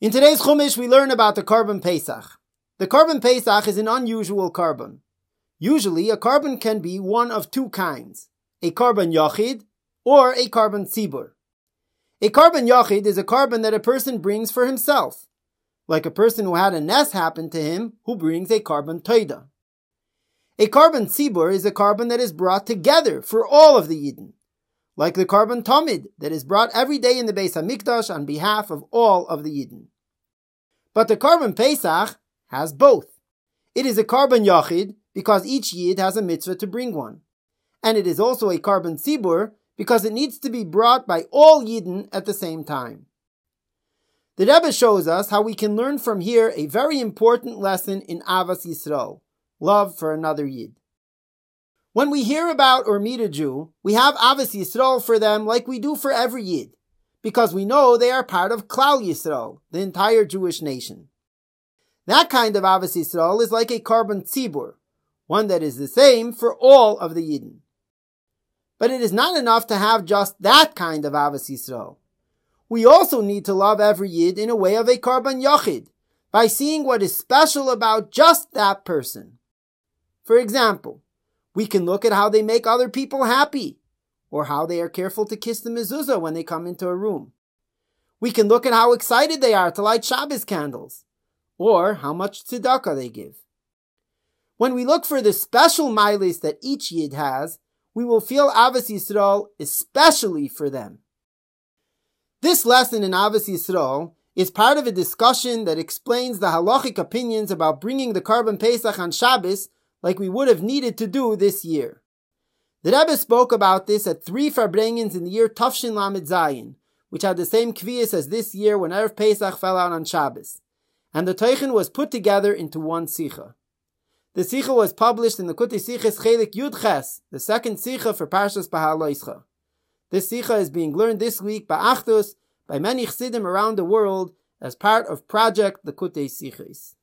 In today's Chumash, we learn about the korban Pesach. The korban Pesach is an unusual korban. Usually, a korban can be one of two kinds a korban yachid or a korban tzibur. A korban yachid is a korban that a person brings for himself, like a person who had a nes happen to him who brings a korban toida. A korban tzibur is a korban that is brought together for all of the Yidden, like the korban tamid that is brought every day in the Beis Hamikdash on behalf of all of the Yidden. But the korban Pesach has both. It is a korban yachid because each yid has a mitzvah to bring one, and it is also a korban tzibur because it needs to be brought by all yidden at the same time. The Rebbe shows us how we can learn from here a very important lesson in Ahavas Yisrael, love for another yid. When we hear about or meet a Jew, we have Ahavas Yisrael for them like we do for every yid, because we know they are part of Klal Yisrael, the entire Jewish nation. That kind of Ahavas Yisrael is like a korban tzibur, one that is the same for all of the Yidden. But it is not enough to have just that kind of Ahavas Yisrael. We also need to love every Yid in a way of a korban yachid, by seeing what is special about just that person. For example, we can look at how they make other people happy, or how they are careful to kiss the mezuzah when they come into a room. We can look at how excited they are to light Shabbos candles, or how much tzedakah they give. When we look for the special milis that each yid has, we will feel Ahavas Yisrael especially for them. This lesson in Ahavas Yisrael is part of a discussion that explains the halachic opinions about bringing the korban Pesach on Shabbos like we would have needed to do this year. The Rebbe spoke about this at three Farbrengens in the year Tafshin Lamed Zayin, which had the same kvias as this year when Erev Pesach fell out on Shabbos and the Teichen was put together into one Sicha. The Sicha was published in the Kuti Siches Chelek Yud Ches, the second Sicha for Parshas Behaaloscha. This Sicha is being learned this week by Achdus by many Chassidim around the world as part of Project the Kutei Siches.